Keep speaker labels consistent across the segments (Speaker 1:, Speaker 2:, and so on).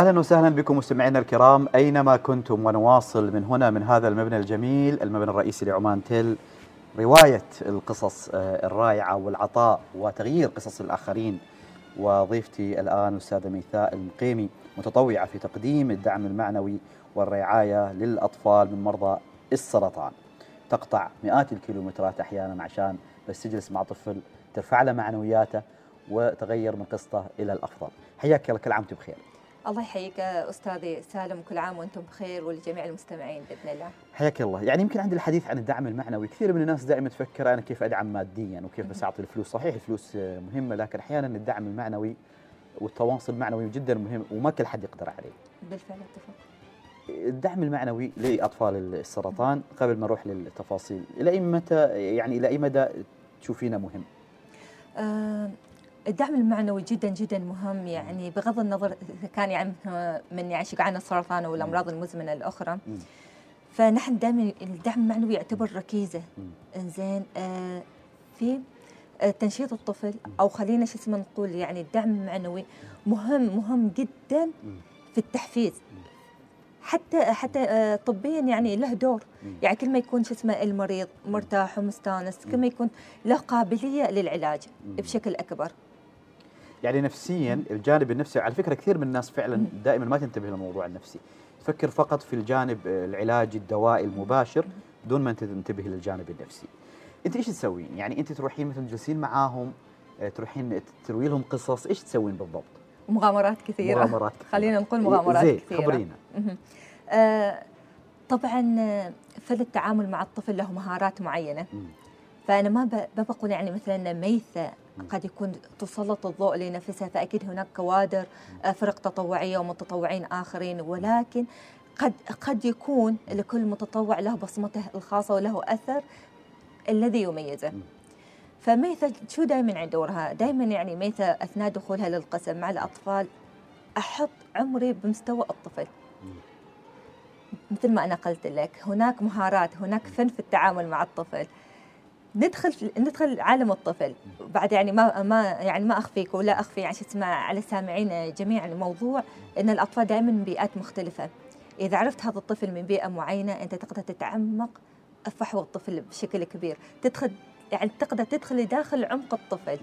Speaker 1: أهلا وسهلا بكم مستمعينا الكرام. أينما كنتم؟ ونواصل من هنا من هذا المبنى الجميل المبنى الرئيسي لعمان تل رواية القصص آه، الرائعة والعطاء وتغيير قصص الآخرين. وضيفتي الآن أستاذة ميثاء المقيمي متطوعة في تقديم الدعم المعنوي والرعاية للأطفال من مرضى السرطان. تقطع مئات الكيلومترات أحيانا عشان بس تجلس مع طفل ترفع له معنوياته وتغير من قصته إلى الأفضل. حياك الله كل عام وأنت بخير.
Speaker 2: الله يحييك أستاذي سالم كل عام وأنتم بخير ولجميع المستمعين بإذن الله.
Speaker 1: حياك الله، يعني يمكن عند الحديث عن الدعم المعنوي، كثير من الناس دائما تفكر أنا كيف أدعم ماديا وكيف بس اعطي الفلوس، صحيح الفلوس مهمة لكن أحيانا الدعم المعنوي والتواصل المعنوي جدا مهم وما كل حد يقدر عليه.
Speaker 2: بالفعل أتفق.
Speaker 1: الدعم المعنوي لأطفال السرطان قبل ما نروح للتفاصيل، إلى أي متى يعني إلى أي مدى تشوفينه مهم؟
Speaker 2: الدعم المعنوي جدا جدا مهم يعني بغض النظر إذا كان يعني من يعني عن السرطان والامراض المزمنة الأخرى. فنحن دائما الدعم المعنوي يعتبر ركيزة. إنزين آه في آه تنشيط الطفل أو خلينا شو اسمه نقول يعني الدعم المعنوي مهم مهم جدا في التحفيز. حتى حتى آه طبيا يعني له دور. يعني كل ما يكون شو اسمه المريض مرتاح ومستانس كل ما يكون له قابلية للعلاج بشكل أكبر.
Speaker 1: يعني نفسيا الجانب النفسي على فكرة كثير من الناس فعلا دائما ما تنتبه للموضوع النفسي. تفكر فقط في الجانب العلاجي الدوائي المباشر بدون ما انت تنتبه للجانب النفسي. انت إيش تسوين؟ يعني انت تروحين مثلا تجلسين معاهم تروحين تروي لهم قصص إيش تسوين بالضبط؟
Speaker 2: مغامرات كثيرة.
Speaker 1: مغامرات كثيرة.
Speaker 2: خلينا نقول مغامرات
Speaker 1: زي
Speaker 2: كثيرة.
Speaker 1: خبرينا.
Speaker 2: آه طبعا فل التعامل مع الطفل له مهارات معينة. فأنا ما بقول يعني مثلا ميثه قد يكون تسلط الضوء لنفسها فأكيد هناك كوادر فرق تطوعية ومتطوعين آخرين. ولكن قد قد يكون لكل متطوع له بصمته الخاصة وله أثر الذي يميزه. فميثا شو دائما عند دورها؟ دائما يعني ميثا أثناء دخولها للقسم مع الأطفال أحط عمري بمستوى الطفل. مثل ما أنا قلت لك هناك مهارات هناك فن في التعامل مع الطفل. ندخل ندخل عالم الطفل. بعد يعني ما ما يعني ما أخفيك ولا أخفي يعني اسمه على السامعين جميعا الموضوع إن الأطفال دائما من بيئات مختلفة. إذا عرفت هذا الطفل من بيئة معينة أنت تقدر تتعمق فحوى الطفل بشكل كبير. تدخل يعني تقدر تدخل داخل عمق الطفل.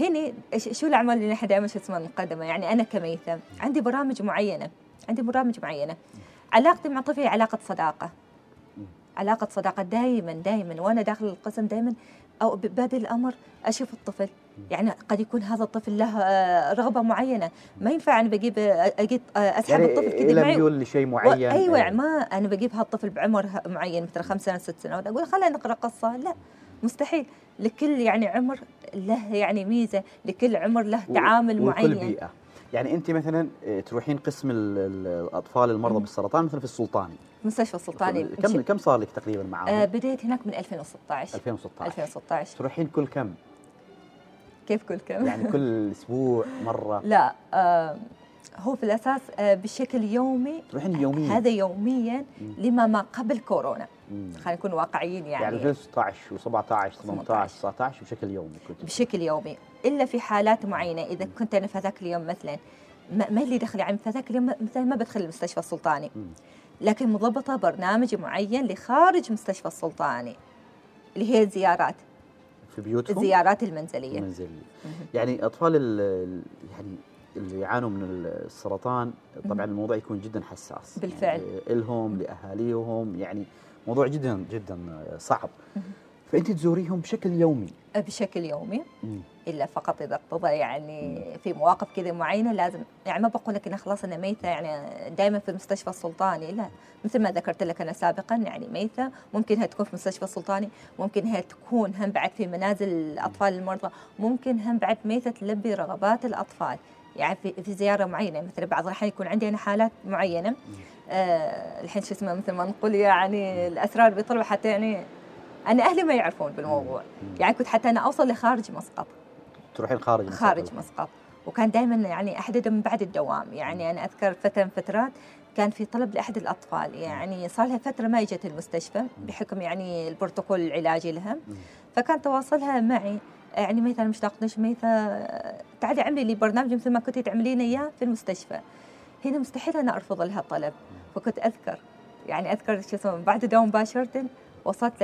Speaker 2: هنا شو الأعمال اللي نحن دائما شو مقدمه يعني أنا كميثه عندي برامج معينة. عندي برامج معينة. علاقتي مع طفلي علاقة صداقة. علاقة صداقة دائما دائما وأنا داخل القسم دائما أو بادئ الأمر أشوف الطفل. يعني قد يكون هذا الطفل له رغبة معينة. ما ينفع أنا بجيب أجيب أسحب
Speaker 1: يعني
Speaker 2: الطفل كذا
Speaker 1: معي. يقول لشيء معين.
Speaker 2: أيوة يعني ما أنا بجيب هذا الطفل بعمر معين مثلا خمس سنوات ست سنوات أقول خلينا نقرأ قصة. لا مستحيل. لكل يعني عمر له يعني ميزة لكل عمر له تعامل معين.
Speaker 1: بيئة. يعني أنت مثلا تروحين قسم الأطفال المرضى بالسرطان مثلا في السلطاني
Speaker 2: مستشفى السلطاني
Speaker 1: كم كم صار لك تقريبا معاهم؟
Speaker 2: آه بديت هناك من 2016
Speaker 1: 2016
Speaker 2: 2016
Speaker 1: تروحين كل كم؟
Speaker 2: كيف كل كم؟
Speaker 1: يعني كل أسبوع مرة؟
Speaker 2: لا آه هو في الأساس آه بشكل يومي
Speaker 1: تروحين يوميا؟
Speaker 2: هذا يوميا لما ما قبل كورونا. خلينا نكون واقعيين يعني.
Speaker 1: يعني 2016 و17 18 19 بشكل يومي كنت
Speaker 2: بشكل يومي. إلا في حالات معينة إذا كنت أنا في ذاك اليوم مثلا ما, ما اللي دخل يعني في ذاك اليوم مثلا ما بدخل المستشفى السلطاني. لكن مضبطة برنامج معين لخارج مستشفى السلطاني اللي هي الزيارات.
Speaker 1: في بيوتهم؟
Speaker 2: الزيارات المنزلية.
Speaker 1: المنزلية. يعني أطفال يعني اللي يعانوا من السرطان طبعا الموضوع يكون جدا حساس.
Speaker 2: بالفعل.
Speaker 1: يعني لهم لأهاليهم يعني موضوع جدا جدا صعب. فأنت تزوريهم بشكل يومي.
Speaker 2: بشكل يومي مم. إلا فقط إذا اقتضى يعني في مواقف كذا معينة لازم يعني ما بقول لك انها خلاص أنا ميتة يعني دائما في المستشفى السلطاني لا. مثل ما ذكرت لك أنا سابقا يعني ميتة ممكن هي تكون في المستشفى السلطاني ممكن هي تكون هم بعد في منازل الأطفال المرضى ممكن هم بعد ميتة تلبي رغبات الأطفال. يعني في, في زيارة معينة مثلا بعض الأحيان يكون عندي أنا حالات معينة. آه الحين شو اسمه مثل ما نقول يعني الأسرار بيطلعوا حتى يعني أنا أهلي ما يعرفون بالموضوع. يعني كنت حتى أنا أوصل لخارج مسقط.
Speaker 1: تروحين خارج مسقط.
Speaker 2: خارج مسقط. وكان دائما يعني أحدد من بعد الدوام. يعني أنا أذكر فترة من فترات كان في طلب لأحد الأطفال. يعني صار لها فترة ما إجت المستشفى بحكم يعني البروتوكول العلاجي لها. فكان تواصلها معي. يعني مثلا مشتاق ميثا تعالي اعملي لي برنامج مثل ما كنتي تعملين إياه في المستشفى. هنا مستحيل أنا أرفض لها طلب فكنت أذكر. يعني أذكر شو اسمه بعد الدوام مباشرة وصلت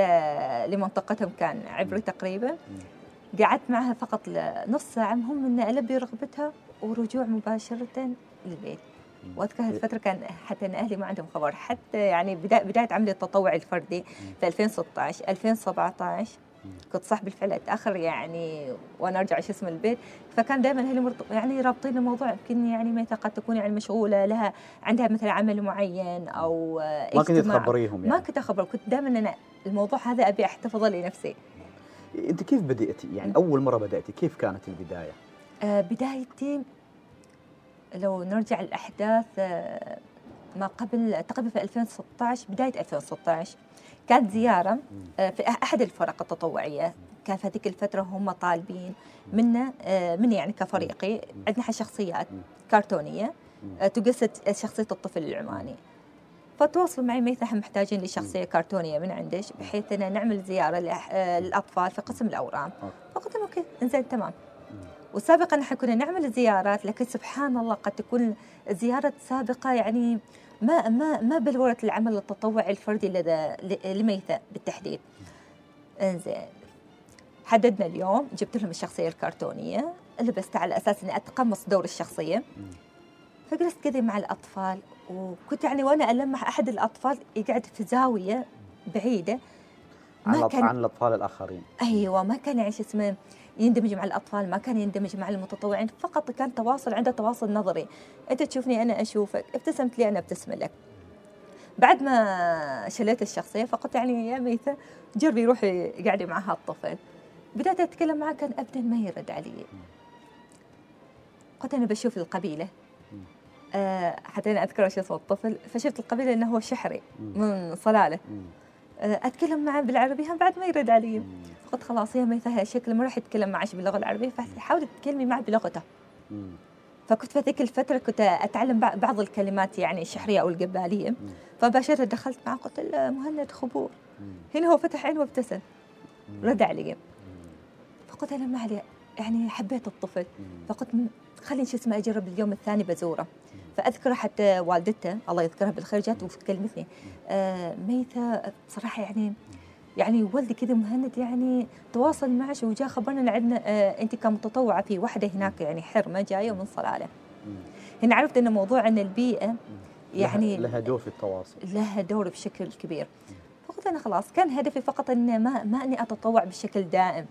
Speaker 2: لمنطقتهم كان عبري تقريبا. قعدت معها فقط نص ساعة المهم ان ألبي رغبتها ورجوع مباشرة للبيت. وأذكر هذه الفترة كان حتى إن أهلي ما عندهم خبر حتى يعني بدايه بداية عملي التطوعي الفردي في 2016 2017 كنت صح بالفعل اتاخر يعني وأنا أرجع شو اسمه البيت. فكان دائما أهلي مرت- يعني رابطين الموضوع يمكن يعني متى قد تكون يعني مشغولة لها عندها مثلا عمل معين أو
Speaker 1: ما كنت. تخبريهم
Speaker 2: ما
Speaker 1: يعني
Speaker 2: كنت أخبر كنت دائما أنا الموضوع هذا أبي أحتفظ لنفسي
Speaker 1: أنت كيف بدأتي؟ يعني أول مرة بدأتي كيف كانت البداية؟
Speaker 2: آه، بدايتي لو نرجع الأحداث آه، ما قبل تقريبا في 2016 بداية 2016 كانت زيارة آه، في أحد الفرق التطوعية. كان في هذيك الفترة هم طالبين منا آه، مني يعني كفريقي عندنا شخصيات كرتونية آه، تجسد شخصية الطفل العماني. فتواصلوا معي ميثا إحنا محتاجين لشخصية كرتونية من عندك بحيث أن نعمل آه، للأطفال في قسم الأورام
Speaker 1: okay.
Speaker 2: فقلت لهم okay إنزين تمام. وسابقا نحن كنا نعمل زيارات لكن سبحان الله قد تكون زيارة سابقة يعني ما ما ما بلورت العمل التطوعي الفردي لدى لميثا بالتحديد. انزين حددنا اليوم جبت لهم الشخصية الكرتونية لبست على أساس إني أتقمص دور الشخصية فجلست كذا مع الأطفال وكنت يعني وأنا ألمح أحد الأطفال يقعد في زاوية بعيدة
Speaker 1: عن
Speaker 2: كان
Speaker 1: عن الأطفال الآخرين.
Speaker 2: أيوه ما كان يعني شو اسمه يندمج مع الأطفال ما كان يندمج مع المتطوعين فقط كان تواصل عنده تواصل نظري. أنت تشوفني أنا أشوفك ابتسمت لي أنا ابتسم لك. بعد ما شليت الشخصية فقلت يعني يا ميثا جربي روحي قاعدي مع هالطفل بدأت أتكلم معه كان أبدا ما يرد علي. قلت أنا بشوف القبيلة. آه حتى أنا أذكر شو اسمه الطفل فشفت القبيلة أنه هو شحري من صلالة. آه أتكلم معه بالعربي هم بعد ما يرد علي
Speaker 1: مم.
Speaker 2: قلت خلاص يا ميثا شكله ما راح يتكلم معش باللغة العربية فحاولي تتكلمي معه بلغته. فكنت في ذيك الفترة كنت أتعلم بع- بعض الكلمات يعني الشحرية أو القبالية فباشرة دخلت معه قلت له مهند خبور. هنا هو فتح عينه وابتسم. رد علي فقلت أنا ما علي يعني حبيت الطفل. فقلت خليني شو اسمه أجرب اليوم الثاني بزوره فاذكر حتى والدته الله يذكرها بالخير جات وكلمتني آه ميثا بصراحه يعني يعني والدي كذا مهند يعني تواصل معش وجاء خبرنا إن عندنا آه أنت كمتطوعة في وحدة هناك يعني حرمة جاية من
Speaker 1: صلالة.
Speaker 2: هنا عرفت إن موضوع إن البيئة يعني
Speaker 1: لها, لها دور في التواصل.
Speaker 2: لها دور بشكل كبير. فقلت أنا خلاص كان هدفي فقط إن ما ما إني أتطوع بشكل دائم.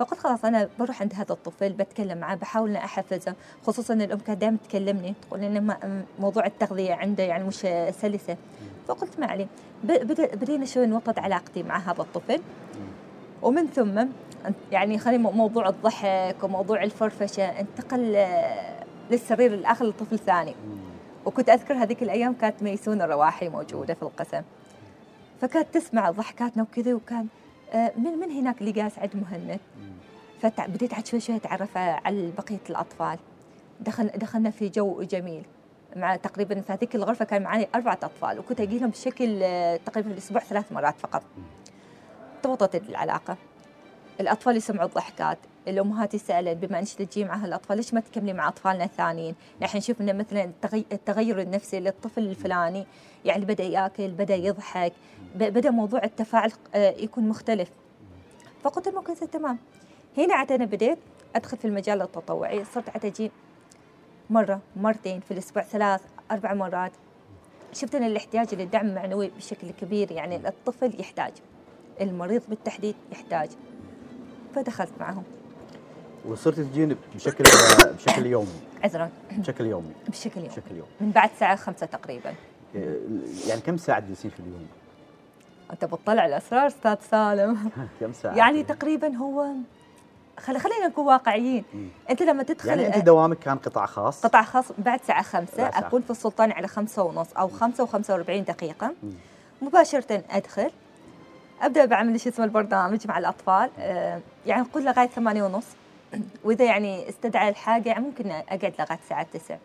Speaker 2: فقلت خلاص أنا بروح عند هذا الطفل بتكلم معه بحاول أحفزه خصوصا الأم كانت دائما تكلمني تقول ان موضوع التغذية عنده يعني مش سلسة. فقلت ما عليه. بدينا شوي نوطد علاقتي مع هذا الطفل. ومن ثم يعني خلي مو- موضوع الضحك وموضوع الفرفشة انتقل آه، للسرير الآخر لطفل ثاني. وكنت أذكر هذيك الأيام كانت ميسون الرواحي موجودة في القسم. فكانت تسمع ضحكاتنا وكذا وكان من من هناك اللي جالس عند مهند. فبديت عاد شوي شوي أتعرف على بقية الأطفال. دخل دخلنا في جو جميل. مع تقريبا في هذيك الغرفة كان معي أربعة أطفال وكنت أجي لهم بشكل آه، تقريبا في الأسبوع ثلاث مرات فقط. توطت العلاقة. الأطفال يسمعوا الضحكات. الأمهات يسألن بما أنك تجي مع هالأطفال ليش ما تكملي مع أطفالنا الثانيين؟ نحن نشوف إنه مثلا التغي- التغير النفسي للطفل الفلاني. يعني بدأ يأكل بدأ يضحك بدأ موضوع التفاعل آه، يكون مختلف. فقلت لهم أوكي تمام. هنا عاد أنا بديت أدخل في المجال التطوعي. صرت عاد أجي مرة مرتين في الأسبوع ثلاث أربع مرات. شفت ان الاحتياج للدعم المعنوي بشكل كبير يعني الطفل يحتاج المريض بالتحديد يحتاج. فدخلت معهم.
Speaker 1: وصرت تجين بشكل بشكل يومي.
Speaker 2: عذرا.
Speaker 1: بشكل يومي.
Speaker 2: بشكل يوم
Speaker 1: بشكل يومي.
Speaker 2: من بعد الساعة خمسة تقريبا.
Speaker 1: يعني كم ساعة تجلسين في اليوم؟
Speaker 2: أنت بتطلع الأسرار أستاذ سالم.
Speaker 1: كم ساعة؟
Speaker 2: يعني تقريبا هو خل... خلينا نكون واقعيين.
Speaker 1: مم.
Speaker 2: أنت لما تدخل
Speaker 1: يعني أنت دوامك كان قطاع خاص؟
Speaker 2: قطع خاص بعد ساعة خمسة
Speaker 1: بعد ساعة.
Speaker 2: أكون في السلطان على خمسة ونص أو خمسة وخمسة وأربعين دقيقة.
Speaker 1: مم.
Speaker 2: مباشرة أدخل. أبدأ بعمل شو اسمه البرنامج مع الأطفال. آه، يعني نقول لغاية ثمانية ونص. وإذا يعني استدعى الحاجة يعني ممكن أقعد لغاية الساعة تسع.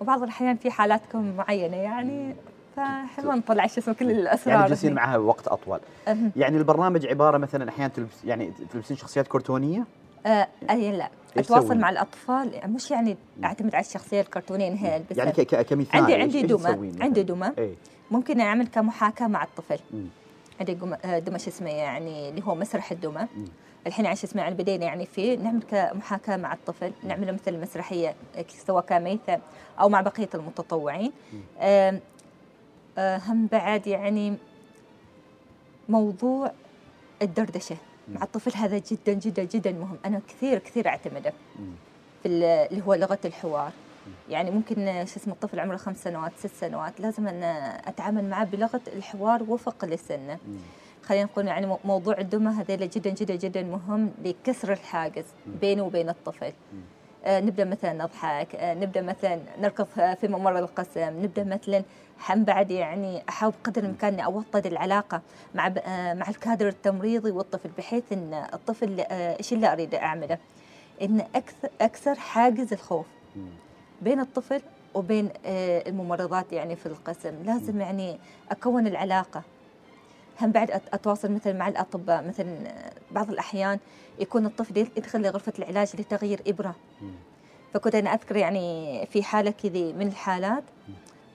Speaker 2: وبعض الأحيان في حالاتكم معينة يعني فحلوة نطلع شو اسمه كل الأسرار
Speaker 1: يعني
Speaker 2: هني.
Speaker 1: معها وقت أطول
Speaker 2: أهم.
Speaker 1: يعني البرنامج عبارة مثلا أحيانا تلبس يعني تلبسين شخصيات كرتونية
Speaker 2: آه أي لا
Speaker 1: أتواصل؟
Speaker 2: مع الأطفال مش يعني أعتمد على الشخصية الكرتونية نهائيا بس
Speaker 1: يعني كمثال
Speaker 2: عندي عندي دمى؟ عندي دمى
Speaker 1: إيه
Speaker 2: ممكن أعمل كمحاكاة مع الطفل
Speaker 1: مم.
Speaker 2: عندي قم- آه، دمى شو اسمه يعني اللي هو مسرح الدمى. الحين عشان اسمه يعني بدينا يعني فيه نعمل كمحاكاة مع الطفل نعمله مثل مسرحيه آه، سواء كميثة أو مع بقية المتطوعين آه، هم بعد يعني موضوع الدردشة مع الطفل هذا جدا جدا جدا مهم أنا كثير كثير أعتمده
Speaker 1: مم.
Speaker 2: في ال- اللي هو لغة الحوار يعني ممكن شو اسمه الطفل عمره خمس سنوات ست سنوات لازم أن أتعامل معه بلغة الحوار وفق لسنه. خلينا نقول يعني مو- موضوع الدمى هذا جدا جدا جدا مهم لكسر الحاجز بينه وبين الطفل آه نبدأ مثلا نضحك آه نبدأ مثلا نركض في ممر القسم نبدأ مثلا هم بعد يعني أحاول بقدر الإمكان إني أوطد العلاقة مع آه مع الكادر التمريضي والطفل بحيث إن الطفل آه إيش اللي أريد أعمله؟ إن أكثر أكسر حاجز الخوف. بين الطفل وبين آه، الممرضات يعني في القسم لازم يعني أكون العلاقة هم بعد أت- أتواصل مثلا مع الأطباء مثلا آه، بعض الأحيان يكون الطفل يدخل لغرفة العلاج لتغيير إبرة. فكنت أنا أذكر يعني في حالة كذي من الحالات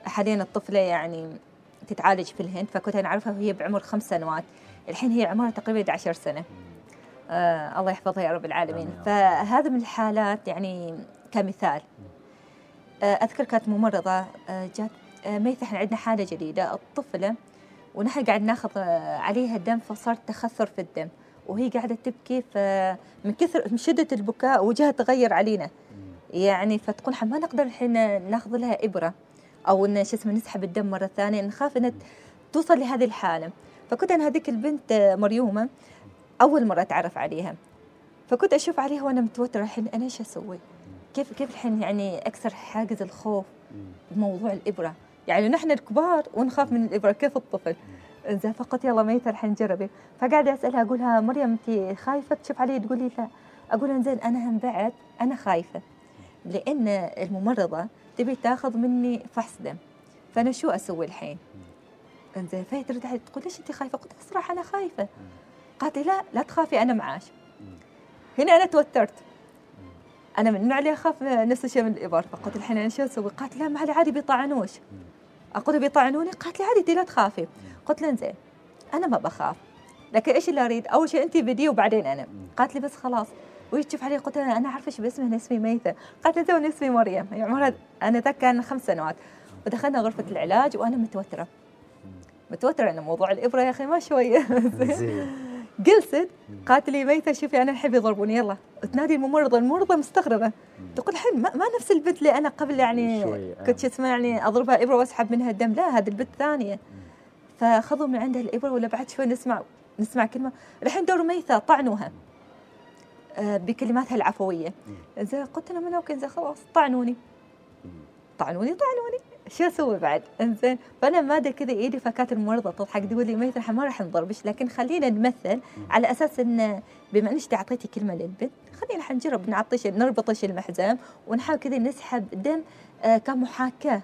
Speaker 2: حاليا الطفلة يعني تتعالج في الهند فكنت أنا أعرفها وهي بعمر خمس سنوات. الحين هي عمرها تقريبا 11 سنة. آه الله يحفظها يا رب العالمين. فهذا من الحالات يعني كمثال. آه أذكر كانت ممرضة آه جات آه ميثة إحنا عندنا حالة جديدة. الطفلة ونحن قاعد ناخذ عليها دم فصار تخثر في الدم. وهي قاعدة تبكي فمن كثر من شدة البكاء وجهها تغير علينا. يعني فتقول "حن ما نقدر الحين ناخذ لها إبرة أو إن شو اسمه نسحب الدم مرة ثانية نخاف إنها توصل لهذه الحالة. فكنت أنا هذيك البنت مريومة أول مرة أتعرف عليها. فكنت أشوف عليها وأنا متوترة الحين أنا إيش أسوي؟ كيف كيف الحين يعني أكسر حاجز الخوف بموضوع الإبرة؟ يعني نحن الكبار ونخاف من الإبرة. كيف الطفل؟ زين فقلت يلا ميتة الحين جربي فقاعدة أسألها أقولها مريم أنت خايفة تشوف علي؟ تقولي لا. أقول لها زين أنا هم بعد أنا خايفة لأن الممرضة تبي تاخذ مني فحص دم. فأنا شو أسوي الحين؟ إنزين فهي ترد علي تقول ليش أنت خايفة؟ قلت لها أنا خايفة. قالت لي لا لا تخافي أنا معاش. هنا أنا توترت. أنا من النوع اللي أخاف نفس الشيء من الإبر. فقلت الحين أنا شو أسوي؟ قالت لا ما علي عادي بيطعنوش. أقول بيطعنوني؟ قالت لي عادي لا تخافي. قلت لها زين أنا ما بخاف. لكن إيش اللي أريد؟ أول شيء انت بدي وبعدين أنا. قالت لي بس خلاص. وهي تشوف علي قلت لها أنا عارفه إيش باسمي أنا اسمي ميثه قالت لي توني اسمي مريم. يعني عمرها أنا ذاك كان خمس سنوات. ودخلنا غرفة العلاج وأنا متوترة. متوترة إن موضوع الإبرة يا أخي ما شوية
Speaker 1: زين.
Speaker 2: جلست قالت لي ميثة شوفي أنا الحين بيضربوني يلا. تنادي الممرضة الممرضة مستغربة. تقول الحين ما, ما نفس البنت اللي أنا قبل يعني
Speaker 1: آه.
Speaker 2: كنت شو اسمه يعني أضربها إبرة وأسحب منها الدم. لا هذه البنت ثانية. فأخذوا من عندها الإبرة ولا بعد شوي نسمع نسمع كلمة. الحين دور ميثة طعنوها. آه، بكلماتها العفوية. زين قلت من أوكي زين خلاص طعنوني. طعنوني طعنوني. شو أسوي بعد؟ إنزين فأنا مادة كذا إيدي فكانت الممرضه تضحك تقول لي ميث إحنا ما راح نضربش لكن خلينا نمثل على أساس إن بما إنك أعطيتي كلمة للبنت خلينا حنجرب نعطيش نربطش المحزام ونحاول كذا نسحب دم آه كمحاكاة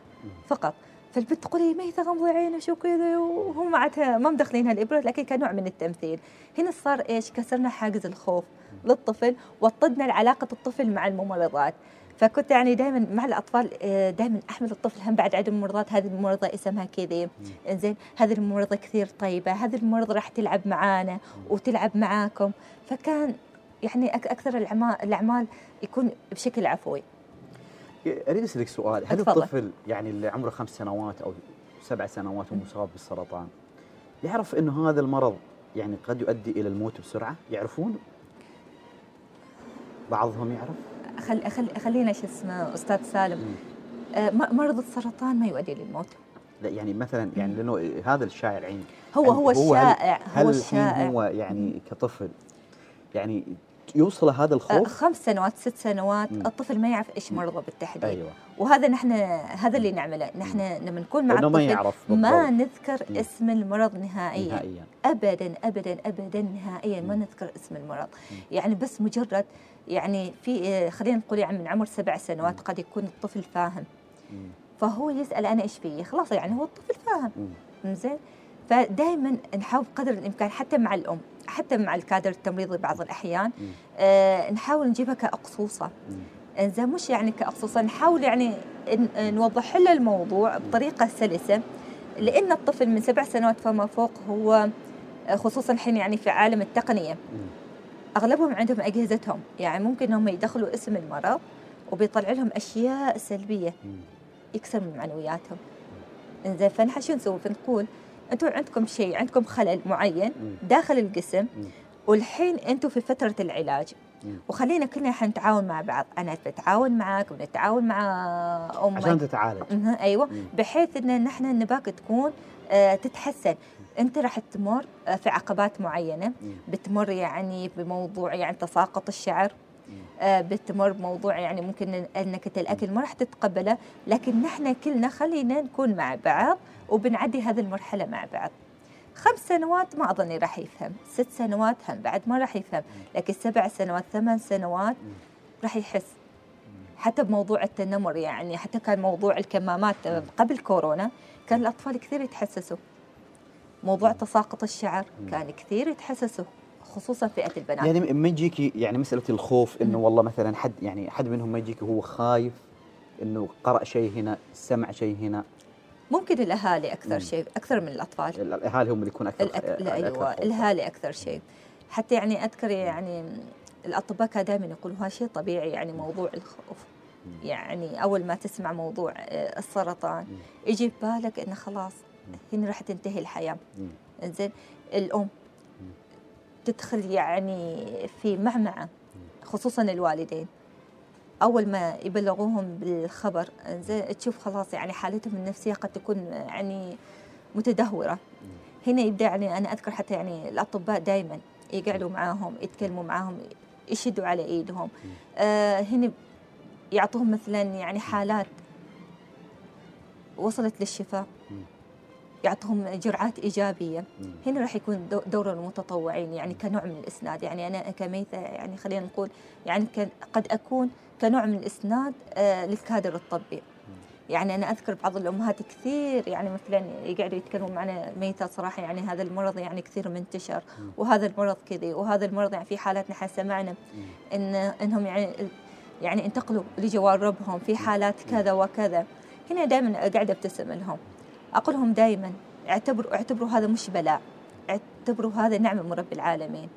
Speaker 2: فقط. فالبنت تقول لي ميثة غمضي عينه شو كذا وهم معناتها ما مدخلينها الابره لكن كنوع من التمثيل. هنا صار إيش؟ كسرنا حاجز الخوف للطفل وطدنا علاقه الطفل مع الممرضات. فكنت يعني دائما مع الأطفال دائما أحمل الطفل هم بعد عدد الممرضات هذه الممرضة اسمها كذي. زين هذه الممرضة كثير طيبة هذه الممرضة راح تلعب معانا وتلعب معاكم. فكان يعني أكثر الأعمال يكون بشكل عفوي.
Speaker 1: أريد أسألك سؤال. هل
Speaker 2: اتفضل.
Speaker 1: الطفل يعني اللي عمره خمس سنوات أو سبع سنوات ومصاب بالسرطان يعرف إنه هذا المرض يعني قد يؤدي إلى الموت بسرعة؟ يعرفون؟ بعضهم يعرف؟
Speaker 2: خل خل خلينا شو اسمه أستاذ سالم. آه، م- مرض السرطان ما يؤدي للموت.
Speaker 1: لا يعني مثلا يعني لأنه هذا الشائع الحين
Speaker 2: هو
Speaker 1: هل-
Speaker 2: هو الشائع
Speaker 1: هل
Speaker 2: هو الشائع.
Speaker 1: هو يعني كطفل يعني يوصل هذا
Speaker 2: آه،
Speaker 1: الخوف؟
Speaker 2: خمس سنوات ست سنوات
Speaker 1: مم.
Speaker 2: الطفل ما يعرف إيش مرضه بالتحديد.
Speaker 1: أيوه.
Speaker 2: وهذا نحن هذا اللي نعمله. نحن لما نكون مع
Speaker 1: لأنه ما
Speaker 2: الطفل
Speaker 1: يعرف
Speaker 2: ما نذكر
Speaker 1: مم.
Speaker 2: اسم المرض نهائيا.
Speaker 1: نهائيا.
Speaker 2: ابدا ابدا ابدا نهائيا ما نذكر اسم المرض. يعني بس مجرد يعني في آه، خلينا نقول يعني من عمر سبع سنوات قد يكون الطفل فاهم. فهو يسأل أنا إيش فيي خلاص يعني هو الطفل فاهم. زين فدائما نحاول قدر الإمكان حتى مع الأم حتى مع الكادر التمريضي بعض
Speaker 1: الأحيان.
Speaker 2: آه نحاول نجيبها
Speaker 1: كأقصوصة.
Speaker 2: إنزين مش يعني كأقصوصة نحاول يعني نوضح له الموضوع بطريقة سلسة لأن الطفل من سبع سنوات فما فوق هو آه، خصوصا الحين يعني في عالم
Speaker 1: التقنية.
Speaker 2: أغلبهم عندهم أجهزتهم يعني ممكن إنهم يدخلوا اسم المرض وبيطلع لهم أشياء
Speaker 1: سلبية.
Speaker 2: يكسر من معنوياتهم إنزين فنحن شو نسوي فنقول أنتم عندكم شيء عندكم خلل معين. داخل الجسم. والحين أنتم في فترة العلاج. وخلينا كلنا إحنا نتعاون مع بعض أنا بتعاون معك ونتعاون مع أمك
Speaker 1: عشان تتعالج أيوه.
Speaker 2: بحيث إن نحن نباك تكون آه، تتحسن انت راح تمر في عقبات
Speaker 1: معينة.
Speaker 2: بتمر يعني بموضوع يعني تساقط الشعر. آه، بتمر بموضوع يعني ممكن انك الاكل ما راح تتقبله لكن نحن كلنا خلينا نكون مع بعض وبنعدي هذه المرحلة مع بعض. خمس سنوات ما أظني راح يفهم. ست سنوات هم بعد ما راح يفهم. لكن سبع سنوات ثمان سنوات راح يحس. حتى بموضوع التنمر يعني حتى كان موضوع الكمامات قبل كورونا كان الأطفال كثير يتحسسوا. موضوع تساقط الشعر كان كثير يتحسسوا خصوصا فئه البنات
Speaker 1: يعني ما يجيكي يعني مسألة الخوف
Speaker 2: إنه.
Speaker 1: والله مثلا حد يعني حد منهم ما يجيك وهو خايف إنه قرأ شيء هنا سمع شيء هنا
Speaker 2: ممكن الأهالي أكثر
Speaker 1: مم.
Speaker 2: شيء أكثر من الأطفال
Speaker 1: الأهالي هم اللي يكون
Speaker 2: أكثر
Speaker 1: أيوه.
Speaker 2: الأهالي أكثر شيء حتى يعني أذكر يعني الأطباء كانوا دائما يقولوا هذا شيء طبيعي يعني موضوع الخوف
Speaker 1: مم.
Speaker 2: يعني أول ما تسمع موضوع آه، السرطان. يجي ببالك إنه خلاص هنا راح تنتهي
Speaker 1: الحياة.
Speaker 2: زين الأم تدخل يعني في معمعة خصوصا الوالدين. أول ما يبلغوهم بالخبر زين تشوف خلاص يعني حالتهم النفسية قد تكون يعني متدهورة. هنا يبدأ يعني أنا أذكر حتى يعني الأطباء دائما يقعدوا معاهم يتكلموا معاهم يشدوا على إيدهم. آه هنا يعطوهم مثلا يعني حالات وصلت للشفاء.
Speaker 1: مم.
Speaker 2: يعطوهم جرعات
Speaker 1: إيجابية.
Speaker 2: هنا راح يكون دو- دور المتطوعين يعني كنوع من الإسناد يعني أنا كميثة يعني خلينا نقول يعني قد أكون كنوع من الإسناد آه، للكادر الطبي يعني أنا أذكر بعض الأمهات كثير يعني مثلا يقعدوا يتكلموا معنا ميتة صراحة يعني هذا المرض يعني كثير منتشر. وهذا المرض كذي وهذا المرض يعني في حالات نحن سمعنا. ان إنهم يعني يعني انتقلوا لجوار ربهم في حالات كذا وكذا هنا دائما قاعدة أبتسم لهم أقول لهم دائما اعتبروا اعتبروا هذا مش بلاء اعتبروا هذا نعمة من رب العالمين.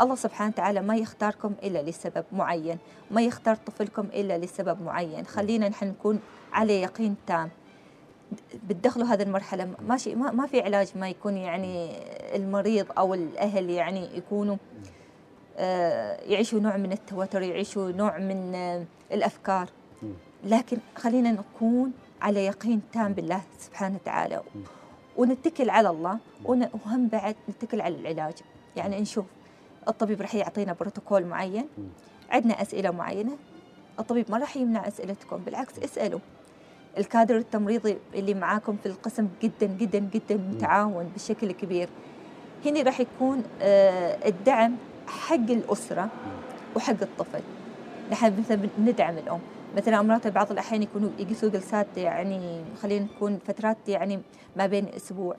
Speaker 2: الله سبحانه وتعالى ما يختاركم إلا لسبب معين ما يختار طفلكم إلا لسبب معين. خلينا نحن نكون على يقين تام. بتدخلوا هذه المرحلة ماشي ما, ما في علاج ما يكون يعني المريض أو الأهل يعني يكونوا آه، يعيشوا نوع من التوتر يعيشوا نوع من آه، الأفكار.
Speaker 1: مم.
Speaker 2: لكن خلينا نكون على يقين تام بالله سبحانه وتعالى. ونتكل على الله وهم بعد نتكل على العلاج يعني نشوف الطبيب راح يعطينا بروتوكول معين. عندنا أسئلة معينة الطبيب ما راح يمنع أسئلتكم بالعكس اسألوا الكادر التمريضي اللي معاكم في القسم جدا جدا جدا متعاون بشكل كبير هنا راح يكون آه، الدعم حق الأسرة وحق الطفل نحن مثلا ندعم الأم مثلا امراض بعض الأحيان يكونوا يقيسوا جلسات يعني خلينا نكون فترات يعني ما بين أسبوع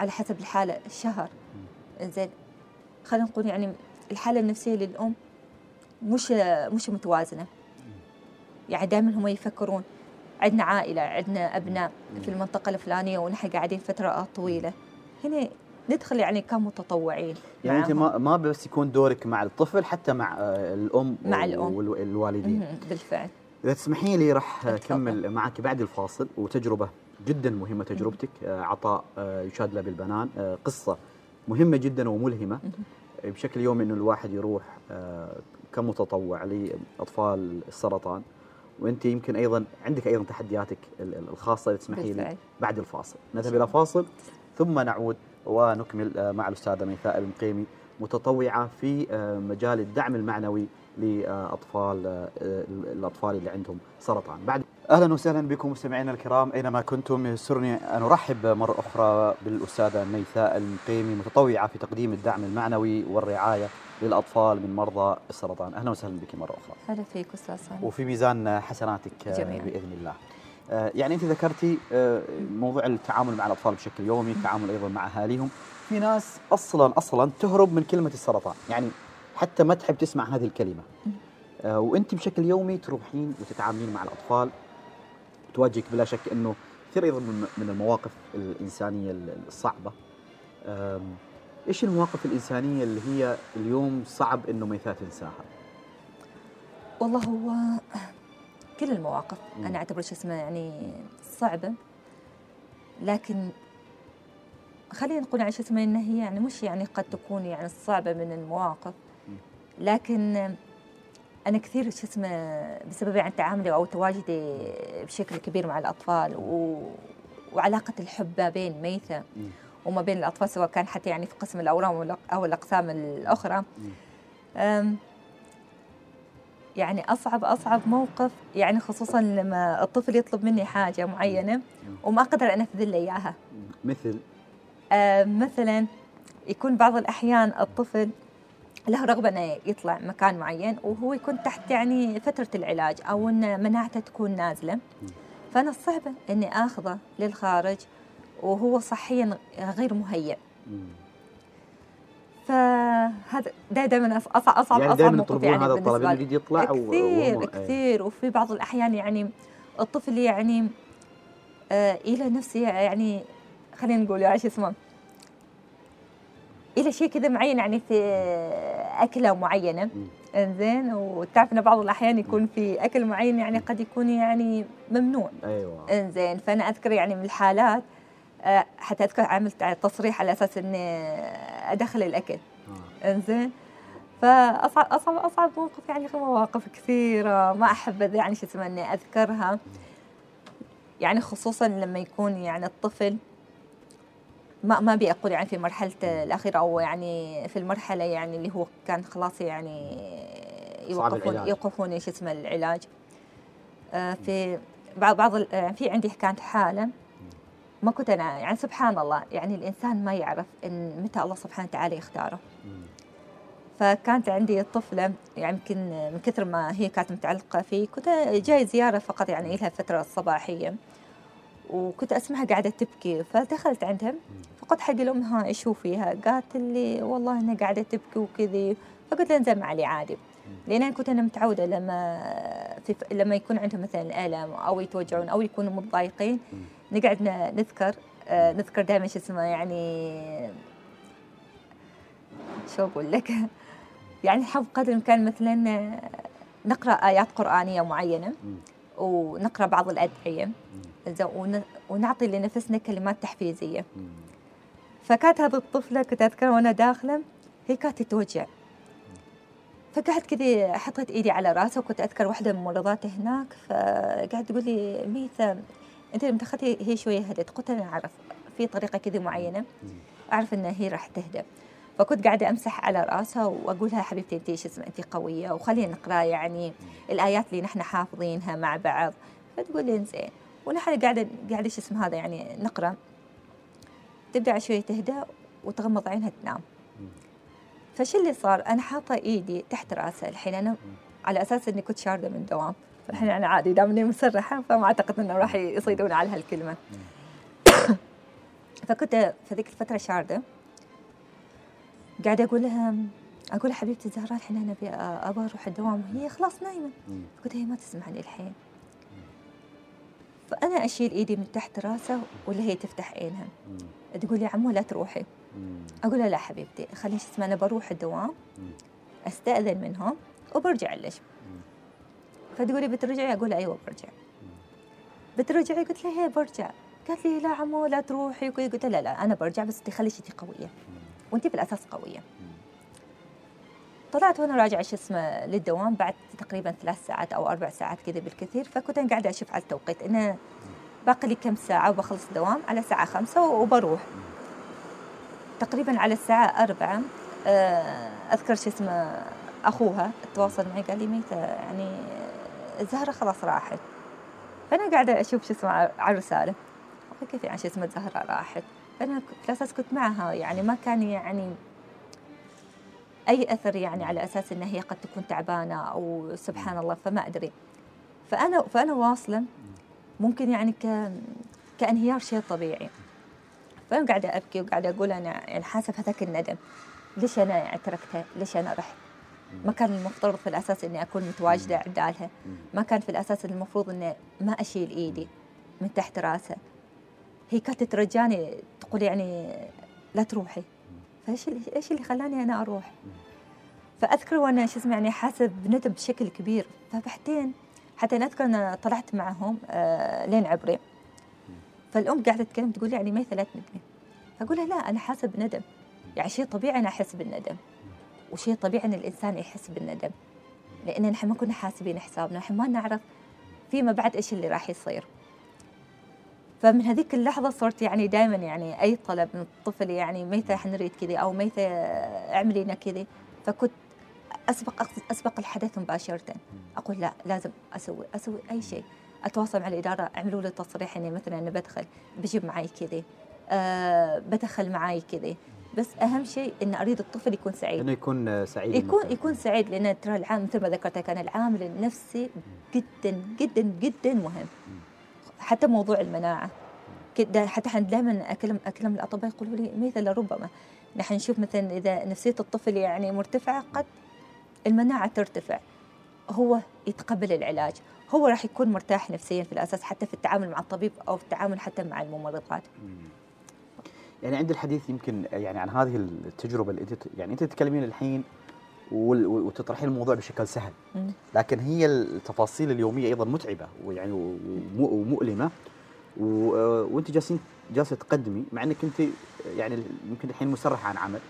Speaker 2: على حسب الحالة شهر زين خلينا نقول يعني الحالة النفسية للأم مش مش متوازنة. يعني دائما هم يفكرون عندنا عائلة عندنا أبناء في المنطقة الفلانية ونحن قاعدين فترة طويلة. هنا ندخل يعني كمتطوعين
Speaker 1: يعني
Speaker 2: أنت.
Speaker 1: ما ما بس يكون دورك مع الطفل حتى مع آه، الأم
Speaker 2: مع الأم.
Speaker 1: والوالدين
Speaker 2: بالفعل.
Speaker 1: إذا تسمحي لي راح. أكمل معك بعد الفاصل وتجربة جدا مهمة تجربتك آه، عطاء آه، يشاد له بالبنان آه، قصة مهمة جدا
Speaker 2: وملهمة.
Speaker 1: بشكل يومي إنه الواحد يروح كمتطوع لأطفال السرطان وأنت يمكن أيضا عندك أيضا تحدياتك ال- ال- الخاصة إذا تسمحي لي. بعد الفاصل نذهب إلى فاصل ثم نعود ونكمل مع الأستاذة ميثاء المقيمي متطوعة في مجال الدعم المعنوي لأطفال آه، الأطفال اللي عندهم سرطان. بعد أهلا وسهلا بكم مستمعينا الكرام. أينما كنتم يسرني أن أرحب مرة أخرى بالأستاذة ميثاء المقيمي متطوعة في تقديم الدعم المعنوي والرعاية للأطفال من مرضى السرطان. أهلا وسهلا بك مرة أخرى.
Speaker 2: هلا فيك أستاذ سامي
Speaker 1: وفي ميزان حسناتك آه،
Speaker 2: جميعاً.
Speaker 1: بإذن الله. آه، يعني أنت ذكرتي موضوع التعامل مع الأطفال بشكل يومي، التعامل أيضا مع أهاليهم، في ناس أصلا أصلا تهرب من كلمة السرطان، يعني حتى ما تحب تسمع هذه الكلمة. آه، وأنت بشكل يومي تروحين وتتعاملين مع الأطفال تواجهك بلا شك إنه كثير أيضا من المواقف الإنسانية الصعبة. إيش المواقف الإنسانية اللي هي اليوم صعب إنه ميثاء تنساها؟
Speaker 2: والله هو كل المواقف
Speaker 1: مم.
Speaker 2: أنا أعتبر شو اسمه يعني صعبة لكن خلينا نقول يعني شو اسمه إنها هي يعني مش يعني قد تكون يعني صعبة من المواقف. لكن أنا كثير شو اسمه بسبب يعني تعاملي أو تواجدي بشكل كبير مع الأطفال و... وعلاقة الحب ما بين ميثه. وما بين الأطفال سواء كان حتى يعني في قسم الأورام أو
Speaker 1: الأقسام
Speaker 2: الأخرى. يعني اصعب أصعب موقف يعني خصوصا لما الطفل يطلب مني حاجة معينة وما أقدر انفذ له إياها.
Speaker 1: مثل؟
Speaker 2: مثلا يكون بعض الأحيان الطفل له رغبة إنه يطلع مكان معين وهو يكون تحت يعني فترة العلاج أو إن مناعته تكون نازلة. فأنا صعبه إني آخذه للخارج وهو صحيا غير مهيئ. فهذا دائما أصعب أصعب
Speaker 1: يعني دائما يطلبون
Speaker 2: يعني
Speaker 1: هذا الطلب يريد يطلع و-
Speaker 2: كثير
Speaker 1: وهم-
Speaker 2: كثير. وفي بعض الأحيان يعني الطفل يعني آه إلى نفسه يعني خلينا نقول يعني شو اسمه إلى شيء كذا معين يعني في أكلة
Speaker 1: معينة.
Speaker 2: إنزين وتعرف إن بعض الأحيان يكون في أكل معين يعني قد يكون يعني ممنوع.
Speaker 1: أيوه.
Speaker 2: إنزين فأنا أذكر يعني من الحالات آه، حتى أذكر عملت تصريح على أساس إني أدخل الأكل.
Speaker 1: آه.
Speaker 2: إنزين فأصعب أصعب أصعب موقف يعني في مواقف كثيرة ما احب يعني شو اسمه إني أذكرها. يعني خصوصا لما يكون يعني الطفل ما ما أقول يعني في مرحلته الأخيرة أو يعني في المرحلة يعني اللي هو كان خلاص يعني يوقفون. يوقفون شو اسمه العلاج. آه، في بعض بعض آه، في عندي كانت حالة ما كنت أنا يعني سبحان الله يعني الإنسان ما يعرف إن متى الله سبحانه وتعالى يختاره. فكانت عندي طفلة يعني يمكن من كثر ما هي كانت متعلقة فيه كنت جاي زيارة فقط يعني لها فترة صباحية. وكنت أسمعها قاعدة تبكي. فدخلت عندها فقلت حق لأمها إيش هو فيها. قالت لي والله أنا قاعدة تبكي وكذي. فقلت لها انزل معلي عادي. لأن أنا كنت أنا متعودة لما في لما يكون عندهم مثلا ألم أو يتوجعون أو يكونوا متضايقين نقعد نذكر آه، نذكر دائما شو اسمه يعني شو أقول لك؟ يعني نحاول قدر الإمكان مثلا نقرأ آيات قرآنية معينة.
Speaker 1: مم.
Speaker 2: ونقرأ بعض ون- ونعطي لنفسنا كلمات تحفيزية
Speaker 1: مم.
Speaker 2: فكانت هذه الطفلة كنت أذكر وأنا داخلة هي كانت تتوجع فقعدت كذا حطيت إيدي على راسها وكنت أذكر واحدة من ممرضات هناك فقاعد تقول لي ميثا أنت لما هي شوية هدت قلت أنا أعرف في طريقة كذا معينة أعرف إن هي راح تهدى فكنت قاعدة أمسح على رأسها وأقول لها حبيبتي انت شو اسمه انت قوية وخلينا نقرأ يعني الآيات اللي نحن حافظينها مع بعض. فتقول لي زين ونحن قاعدة قاعدة شو اسمه هذا يعني نقرأ. تبدأ شوية تهدى وتغمض عينها تنام. فش اللي صار؟ أنا حاطة إيدي تحت رأسها الحين. أنا على أساس إني كنت شارده من دوام. فالحين أنا عادي دام إني مسرحه فما أعتقد إنه راح يصيدون على هالكلمة. فكنت في ذيك الفترة شارده. قاعدة أقول لها أقول حبيبتي زهراء الحين أنا ابي أبغى أروح الدوام وهي خلاص
Speaker 1: نايمة.
Speaker 2: قلت هي ما تسمعني الحين. فأنا أشيل إيدي من تحت راسها ولا هي تفتح عينها. تقول لي عمو لا تروحي. أقول لها لا حبيبتي خليني شو اسمه أنا بروح الدوام. أستأذن منهم وبرجع لك. فتقولي بترجعي؟ أقول أيوه برجع. بترجعي؟ قلت لها هي برجع. قالت لي لا عمو لا تروحي. قلت لها لا لا أنا برجع بس انت خلي شتي قويه وانت في الأساس قوية. طلعت وأنا راجعة شو اسمه للدوام بعد تقريبا ثلاث ساعات أو أربع ساعات كذا بالكثير فكنت أنا قاعدة أشوف على التوقيت انه باقي لي كم ساعة وبخلص الدوام على الساعة خمسة وبروح. تقريبا على الساعة أربعة آه، أذكر شو اسمه أخوها تواصل معي قال لي ميتة يعني زهره خلاص راحت. فأنا قاعدة أشوف شو اسمه على الرساله كيف يعني شو اسمه زهره راحت؟ فانا ك- في الأساس كنت معها يعني ما كان يعني أي أثر يعني على أساس انها هي قد تكون تعبانة أو سبحان الله فما أدري. فانا فأنا واصله ممكن يعني ك كانهيار شيء طبيعي. فأنا قاعدة أبكي وقاعدة أقول أنا يعني حاسه بهذاك الندم. ليش أنا يعني تركتها ليش أنا رحت؟ ما كان المفترض في الأساس إني أكون متواجدة عدالها ما كان في الأساس المفروض إني ما أشيل إيدي من تحت راسها. هي كانت ترجاني تقول يعني لا تروحي. فايش إيش اللي خلاني أنا أروح؟ فأذكر وأنا شو اسمه يعني حاسة بندم بشكل كبير. فبعدين حتى أنا أذكر أنا طلعت معهم آه لين عبري. فالأم قاعدة تتكلم تقول يعني ما ثلاث ندمي فاقول لها لا أنا حاسة بندم. يعني شيء طبيعي أنا أحس بالندم. وشيء طبيعي أن الإنسان يحس بالندم. لأن نحن ما كنا حاسبين حسابنا نحن ما نعرف فيما بعد إيش اللي راح يصير. فمن هذيك اللحظة صرت يعني دائما يعني أي طلب من الطفل يعني ميتة حنريد كذي أو ميتة اعملي لنا كذي؟ فكنت أسبق أسبق الحدث مباشرة. أقول لا لازم أسوي أسوي أي شيء. أتواصل مع الإدارة أعملوا لي تصريح إني مثلا أنا بدخل بجيب معي كذي. أه بدخل معي كذي. بس أهم شيء إن أريد الطفل يكون سعيد.
Speaker 1: إنه يكون سعيد
Speaker 2: يكون مثلاً. يكون سعيد لأن ترى العامل مثل ما ذكرت كان العامل النفسي جدا جدا جدا مهم. حتى موضوع المناعة. حتى دائما اكلم أكلم الأطباء يقولوا لي مثل ربما نحن نشوف مثلا إذا نفسية الطفل يعني مرتفعة قد المناعة ترتفع. هو يتقبل العلاج. هو راح يكون مرتاح نفسيا في الأساس حتى في التعامل مع الطبيب أو في التعامل حتى مع الممرضات.
Speaker 1: يعني عند الحديث يمكن يعني عن هذه التجربة اللي أنت يعني أنت تتكلمين الحين وتطرحين الموضوع بشكل سهل. لكن هي التفاصيل اليومية أيضا متعبة ويعني ومؤلمة. وأنت جالسين جالسة تقدمي مع إنك أنت يعني يمكن الحين مسرحة عن عمل.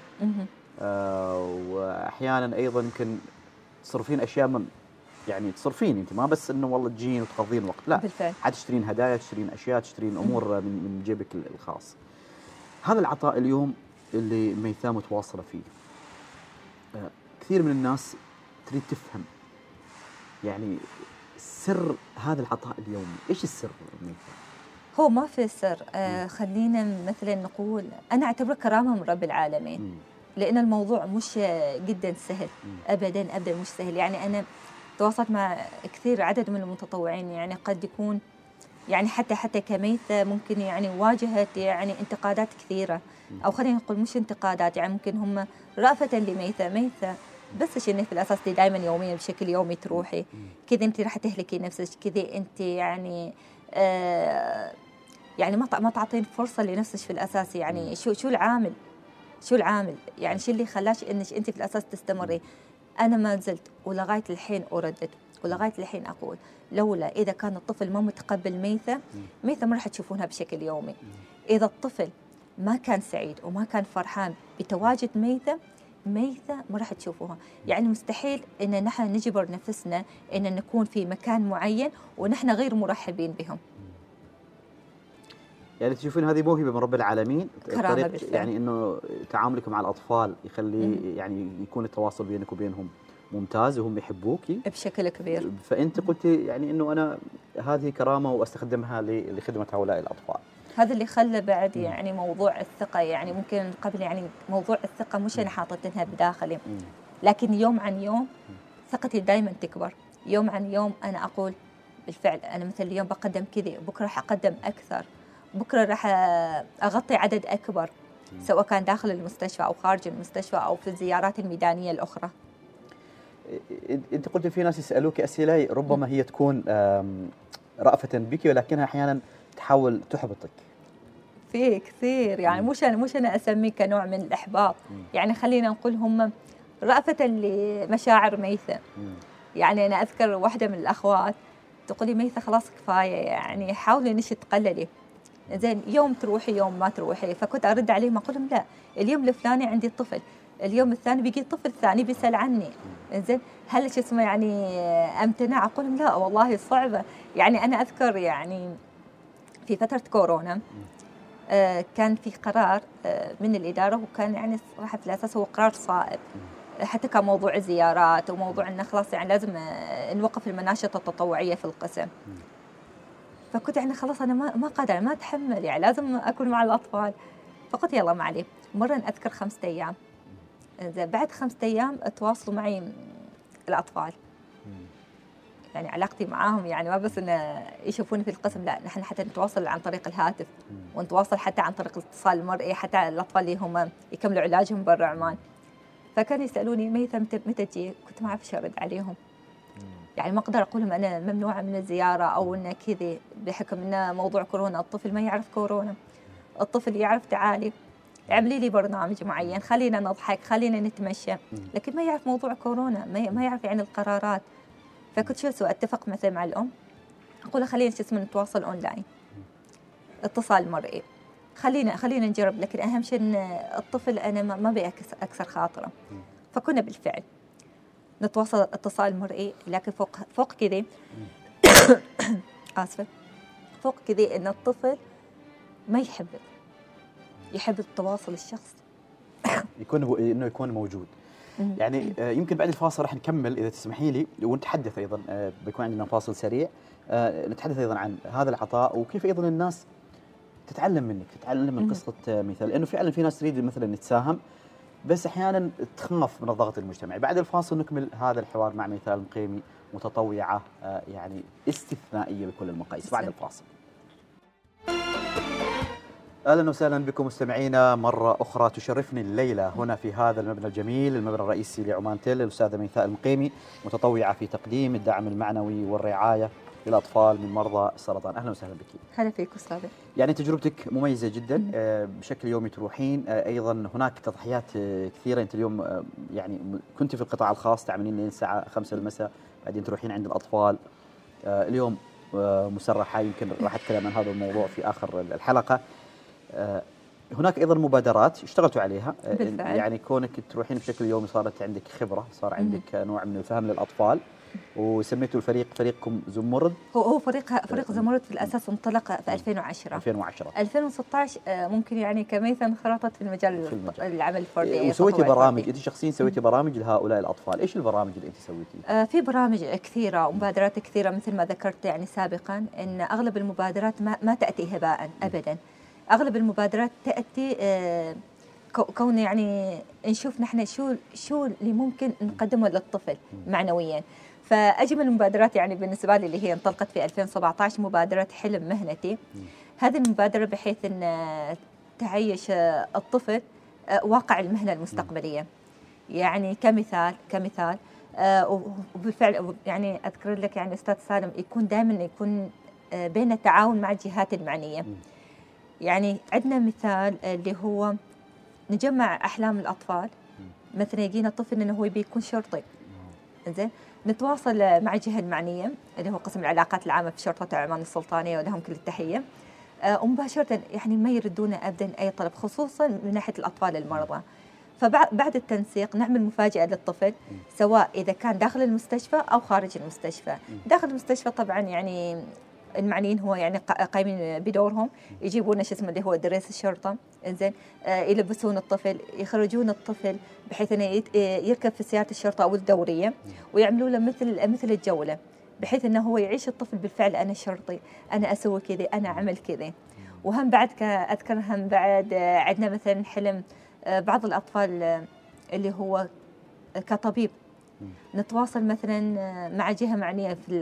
Speaker 1: آه واحيانا أيضا يمكن تصرفين أشياء من يعني تصرفين أنت ما بس إنه والله تجين وتقضين وقت لا.
Speaker 2: بالفعل.
Speaker 1: عاد تشترين هدايا تشترين أشياء تشترين أمور من من جيبك الخاص. هذا العطاء اليوم اللي ميثاء متواصلة فيه. آه كثير من الناس تريد تفهم. يعني سر هذا العطاء اليومي إيش السر
Speaker 2: هو ما في سر. آه خلينا مثلا نقول أنا أعتبره كرامة من رب العالمين. م. لأن الموضوع مش جدا سهل. ابدا ابدا مش سهل. يعني أنا تواصلت مع كثير عدد من المتطوعين. يعني قد يكون يعني حتى حتى كميثة ممكن يعني واجهت يعني انتقادات كثيرة. أو خلينا نقول مش انتقادات يعني ممكن هم رأفة لميثة. ميثة بس إنك في الأساس دي دائما يوميا بشكل يومي تروحي كذا أنت راح تهلكي نفسك كذا أنت يعني آه يعني ما ما تعطين فرصة لنفسك في الأساس يعني شو شو العامل؟ شو العامل؟ يعني شو اللي خلاش إنك أنت في الأساس تستمري؟ أنا ما زلت ولغاية الحين أردد ولغاية الحين أقول لولا إذا كان الطفل ما متقبل ميثه ميثه ما راح تشوفونها بشكل يومي. إذا الطفل ما كان سعيد وما كان فرحان بتواجد ميثه ميتة ما راح تشوفوها. يعني مستحيل إن نحن نجبر نفسنا إن نكون في مكان معين ونحن غير مرحبين بهم.
Speaker 1: يعني تشوفين هذه موهبة من رب العالمين؟ كرامة يعني إنه تعاملك مع الأطفال يخلي. يعني يكون التواصل بينك وبينهم ممتاز وهم يحبوك.
Speaker 2: بشكل كبير.
Speaker 1: فأنت قلتي يعني إنه أنا هذه كرامة وأستخدمها لخدمة هؤلاء الأطفال.
Speaker 2: هذا اللي خلى بعد يعني موضوع الثقة يعني ممكن قبل يعني موضوع الثقة مش أنا حاطتها بداخلي لكن يوم عن يوم ثقتي دائما تكبر. يوم عن يوم أنا أقول بالفعل أنا مثل اليوم بقدم كذا بكرة حقدم أكثر بكرة راح أغطي عدد أكبر سواء كان داخل المستشفى أو خارج المستشفى أو في الزيارات الميدانية الأخرى.
Speaker 1: أنت قلت في ناس يسألوك أسئلة ربما هي تكون رأفة بك ولكنها أحيانا تحاول تحبطك.
Speaker 2: في كثير يعني مش أنا مش أنا أسميه كنوع من الإحباط. يعني خلينا نقول هم رأفة لمشاعر ميثة يعني أنا أذكر واحدة من الأخوات تقولي ميثة خلاص كفاية يعني حاولي إنك تقللي. زين يوم تروحي يوم ما تروحي. فكنت أرد عليهم أقول لهم لا اليوم الفلاني عندي طفل اليوم الثاني بيجي طفل ثاني بيسأل عني. زين هل شو اسمه يعني أمتنع؟ أقول لهم لا والله صعبة. يعني أنا أذكر يعني في فترة كورونا آه كان في قرار آه من الإدارة وكان يعني صراحة في الأساس هو قرار صائب. حتى كان موضوع الزيارات وموضوع انه خلاص يعني لازم آه، نوقف المناشط التطوعية في القسم. فكنت يعني خلاص أنا ما ما قادرة ما أتحمل يعني لازم أكون مع الأطفال. فقلت يلا ما عليه مرة أذكر خمسة أيام. بعد خمسة أيام تواصلوا معي الأطفال. يعني علاقتي معاهم يعني ما بس انه يشوفوني في القسم لا نحن حتى نتواصل عن طريق الهاتف ونتواصل حتى عن طريق الاتصال المرئي حتى الأطفال اللي هم يكملوا علاجهم برا عمان. فكانوا يسألوني ميثا متى متى تجي؟ كنت ما أعرف إيش أرد عليهم. يعني ما أقدر أقول لهم أنا ممنوعة من الزيارة أو انه كذي بحكم انه موضوع كورونا الطفل ما يعرف كورونا. الطفل يعرف تعالي اعملي لي برنامج معين خلينا نضحك خلينا نتمشى. لكن ما يعرف موضوع كورونا ما يعرف يعني القرارات. فكنت شو أسوي؟ أتفق مثلا مع الأم. أقول خلينا شو اسمه نتواصل أونلاين. اتصال مرئي. خلينا خلينا نجرب لكن أهم شيء إن الطفل أنا ما أبي أكسر خاطره. فكنا بالفعل. نتواصل اتصال مرئي لكن فوق فوق كذا آسفة. فوق كذا إن الطفل ما يحب يحب التواصل الشخصي.
Speaker 1: يكون إنه يكون موجود. يعني آه، يمكن بعد الفاصل راح نكمل إذا تسمحي لي ونتحدث أيضا آه، بيكون عندنا فاصل سريع. آه، نتحدث أيضا عن هذا العطاء وكيف أيضا الناس تتعلم منك تتعلم من قصة مثال. لأنه فعلا في ناس تريد مثلا تساهم بس أحيانا تخاف من الضغط المجتمعي. بعد الفاصل نكمل هذا الحوار مع مثال مقيمي متطوعة يعني استثنائية بكل المقاييس. بعد الفاصل. أهلا وسهلا بكم مستمعينا. مرة أخرى تشرفني الليلة هنا في هذا المبنى الجميل المبنى الرئيسي لعمان تل الأستاذة ميثاء المقيمي متطوعة في تقديم الدعم المعنوي والرعاية للأطفال من مرضى السرطان. أهلا وسهلا بك.
Speaker 2: هلا فيك أستاذ
Speaker 1: يعني تجربتك مميزة جدا. آه، بشكل يومي تروحين. آه، أيضا هناك تضحيات آه، كثيرة. أنت اليوم يعني كنت في القطاع الخاص تعملين لين الساعة 5 المساء بعدين تروحين عند الأطفال. اليوم مسرحة. يمكن راح أتكلم عن هذا الموضوع في آخر الحلقة. هناك أيضا مبادرات اشتغلتوا عليها.
Speaker 2: آه، بالفعل.
Speaker 1: يعني كونك تروحين بشكل يومي صارت عندك خبرة صار عندك نوع من الفهم للأطفال وسميتوا الفريق فريقكم زمرد.
Speaker 2: هو هو فريق فريق زمرد في الأساس انطلق في 2010
Speaker 1: 2010
Speaker 2: 2016 ممكن يعني كميثا انخرطت في المجال, في المجال. العمل الفردي.
Speaker 1: وسويتي برامج. انت شخصيا سويتي برامج لهؤلاء الأطفال. إيش البرامج اللي انت سويتيها؟
Speaker 2: آه في برامج كثيرة ومبادرات كثيرة مثل ما ذكرت يعني سابقا إن أغلب المبادرات ما, ما تأتي هباء ابدا. أغلب المبادرات تأتي آه، كون يعني نشوف نحن شو شو اللي ممكن نقدمه للطفل معنويا. فأجمل المبادرات يعني بالنسبة لي اللي هي انطلقت في 2017 مبادرة حلم مهنتي. هذه المبادرة بحيث إن تعيش الطفل آه، واقع المهنة المستقبلية. يعني كمثال كمثال آه، وبالفعل يعني أذكر لك يعني أستاذ سالم يكون دائما يكون بين التعاون مع الجهات المعنية. يعني عندنا مثال اللي هو نجمع أحلام الأطفال. مثلا يجينا طفل إنه هو يبي يكون شرطي. زين نتواصل مع الجهه المعنية اللي هو قسم العلاقات العامة في شرطة عمان السلطانية ولهم كل التحية. آه، ومباشره يعني ما يردون ابدا أي طلب خصوصا من ناحية الأطفال المرضى. فبعد التنسيق نعمل مفاجأة للطفل سواء إذا كان داخل المستشفى أو خارج المستشفى. داخل المستشفى طبعا يعني المعنيين هو يعني قايمين بدورهم يجيبون شو اسمه اللي هو دريس الشرطة إنزين آه يلبسون الطفل يخرجون الطفل بحيث إنه يركب في سيارة الشرطة أو الدورية ويعملوا له مثل مثل الجولة بحيث إنه هو يعيش الطفل بالفعل أنا شرطي أنا أسوي كذا أنا أعمل كذا وهم بعد اذكر هم بعد آه، عندنا مثلا حلم آه، بعض الأطفال آه، اللي هو كطبيب نتواصل مثلا مع جهة معنية في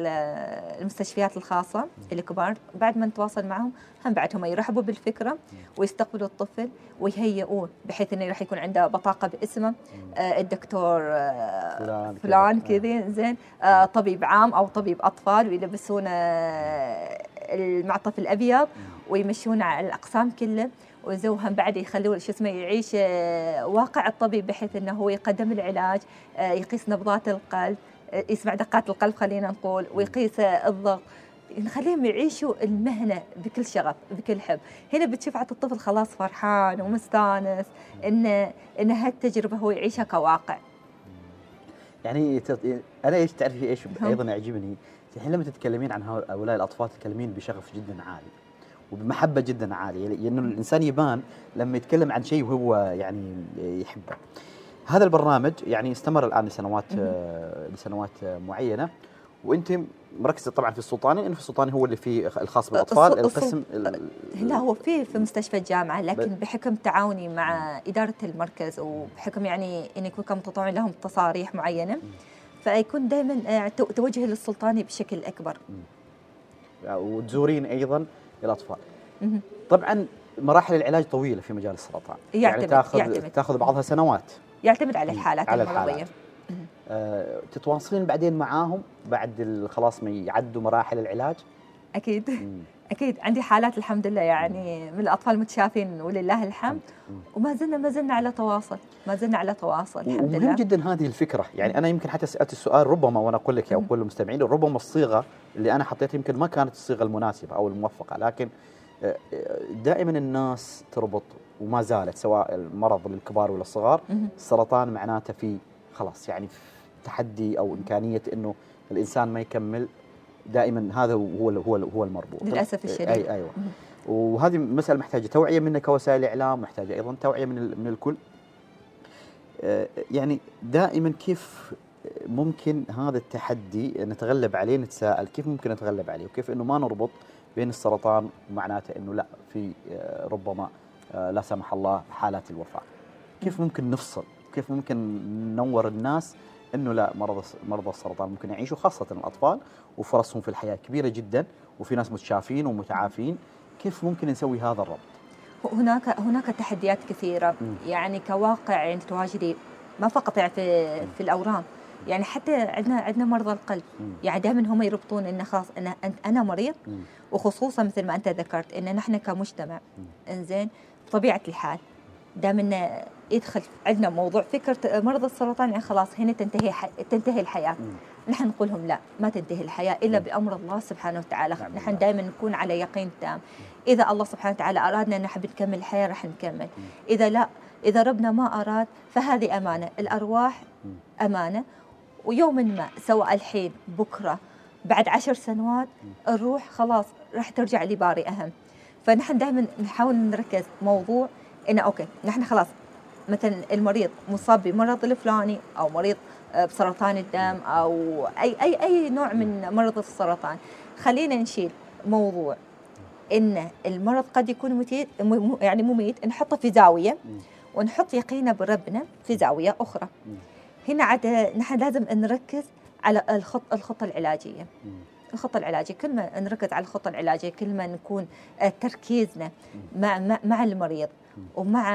Speaker 2: المستشفيات الخاصة الكبار. بعد ما نتواصل معهم هم بعد هم يرحبوا بالفكرة ويستقبلوا الطفل ويهيئوه بحيث إنه راح يكون عنده بطاقة باسمه آه، الدكتور آه، فلان, فلان كذا زين. آه، طبيب عام أو طبيب أطفال ويلبسونه المعطف الأبيض ويمشون على الأقسام كله. وزوهم بعد يخلوه شو اسمه يعيش آه، واقع الطبيب بحيث إنه هو يقدم العلاج آه، يقيس نبضات القلب آه، يسمع دقات القلب خلينا نقول ويقيس الضغط. نخليهم يعيشوا المهنة بكل شغف بكل حب. هنا بتشوف عاد الطفل خلاص فرحان ومستانس إن إن هالتجربة هو يعيشها كواقع.
Speaker 1: يعني أنا إيش تعرفي إيش؟ أيضا يعجبني الحين لما تتكلمين عن هؤلاء الأطفال تتكلمين بشغف جدا عالي. وبمحبة جدا عالية لأنه الإنسان يبان لما يتكلم عن شيء وهو يعني يحبه. هذا البرنامج يعني استمر الآن لسنوات لسنوات معينة. وأنت مركزة طبعا في السلطاني إنه في السلطاني هو اللي فيه الخاص بالأطفال القسم
Speaker 2: لا هو في في مستشفى الجامعة لكن بحكم تعاوني مع إدارة المركز وبحكم يعني كنت متطوع لهم تصاريح معينة فيكون دائما توجه للسلطاني بشكل أكبر.
Speaker 1: وتزورين أيضا الاطفال
Speaker 2: مهم.
Speaker 1: طبعا مراحل العلاج طويلة في مجال السرطان يعني
Speaker 2: يعتمد-
Speaker 1: تاخذ
Speaker 2: يعتمد.
Speaker 1: تاخذ بعضها سنوات
Speaker 2: يعتمد على الحالات
Speaker 1: على
Speaker 2: المرضيه
Speaker 1: الحالات. آه، تتواصلين بعدين معاهم بعد خلاص ما يعدوا مراحل العلاج
Speaker 2: أكيد
Speaker 1: مم.
Speaker 2: أكيد عندي حالات الحمد لله يعني من الأطفال المتشافين ولله الحمد. وما زلنا ما زلنا على تواصل ما زلنا على تواصل الحمد لله
Speaker 1: جدا هذه الفكرة يعني أنا يمكن حتى سألت السؤال ربما وأنا أقول لك يا
Speaker 2: مم.
Speaker 1: كل المستمعين ربما الصيغة اللي أنا حطيتها يمكن ما كانت الصيغة المناسبة أو الموفقة لكن آه، آه، دائما الناس تربط وما زالت سواء المرض للكبار ولا الصغار
Speaker 2: مهم.
Speaker 1: السرطان معناته في خلاص يعني تحدي أو إمكانية إنه الإنسان ما يكمل دائما هذا هو هو هو المربوط.
Speaker 2: للأسف الشديد.
Speaker 1: اي
Speaker 2: أيوه.
Speaker 1: وهذه مسألة محتاجة توعية منك كوسائل اعلام محتاجة أيضا توعية من من الكل. آه، يعني دائما كيف ممكن هذا التحدي نتغلب عليه نتساءل كيف ممكن نتغلب عليه وكيف إنه ما نربط بين السرطان ومعناته إنه لا في آه، ربما آه، لا سمح الله حالات الوفاة. كيف ممكن نفصل؟ كيف ممكن ننور الناس إنه لا مرضى مرضى السرطان ممكن يعيشوا خاصة الأطفال وفرصهم في الحياة كبيرة جدا وفي ناس متشافين ومتعافين كيف ممكن نسوي هذا الربط
Speaker 2: هناك هناك تحديات
Speaker 1: كثيرة.
Speaker 2: يعني كواقع يعني تواجدي ما فقط يعني في في الأورام يعني حتى عندنا عندنا مرضى القلب. يعني دائما هم يربطون ان خلاص أنا أنا مريض. وخصوصا مثل ما أنت ذكرت إن نحن كمجتمع. إنزين بطبيعه الحال دائما يدخل عندنا موضوع فكره مرض السرطان يعني خلاص هنا تنتهي حي... تنتهي
Speaker 1: الحياة.
Speaker 2: نحن نقول لهم لا ما تنتهي الحياة إلا
Speaker 1: مم.
Speaker 2: بأمر الله سبحانه وتعالى
Speaker 1: نعم
Speaker 2: نحن. دائما نكون على يقين تام إذا الله سبحانه وتعالى أرادنا أن نحن نكمل الحياة راح نكمل
Speaker 1: مم.
Speaker 2: إذا لا إذا ربنا ما أراد فهذه أمانة الأرواح
Speaker 1: مم.
Speaker 2: أمانة ويوم ما سواء الحين بكرة بعد عشر سنوات الروح خلاص راح ترجع لباري اهم فنحن دائما نحاول نركز موضوع إنه أوكي نحن خلاص مثلا المريض مصاب بمرض الفلاني أو مريض آه، بسرطان الدم أو أي أي أي نوع من مرض السرطان خلينا نشيل موضوع إن المرض قد يكون متيت م- م- يعني مميت نحطه في
Speaker 1: زاوية.
Speaker 2: ونحط يقينا بربنا في زاوية
Speaker 1: أخرى.
Speaker 2: هنا عاد نحن لازم نركز على الخط الخطة
Speaker 1: العلاجية.
Speaker 2: الخطة العلاجية كل ما نركز على الخطة العلاجية كل ما نكون آه، تركيزنا مع مع, مع المريض ومع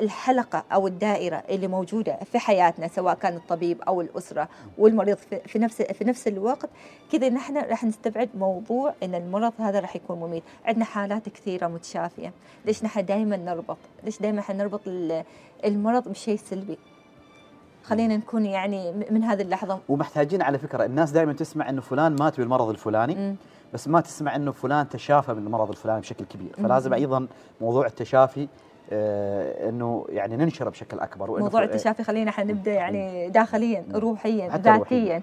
Speaker 2: الحلقة أو الدائرة اللي موجودة في حياتنا سواء كان الطبيب أو الأسرة والمريض في في نفس في نفس الوقت كذا نحن راح نستبعد موضوع أن المرض هذا راح يكون مميت. عندنا حالات كثيرة متشافية. ليش نحن دائما نربط؟ ليش دائما نربط ال- المرض بشيء سلبي؟ خلينا نكون يعني م- من هذه اللحظة.
Speaker 1: ومحتاجين على فكرة الناس دائما تسمع إنه فلان مات بالمرض الفلاني
Speaker 2: مم.
Speaker 1: بس ما تسمع إنه فلان تشافى من المرض الفلاني بشكل كبير. فلازم أيضا موضوع التشافي إنه يعني ننشره بشكل أكبر وإنه
Speaker 2: موضوع التشافي خلينا حنبدا يعني داخليا. روحيا ذاتيا.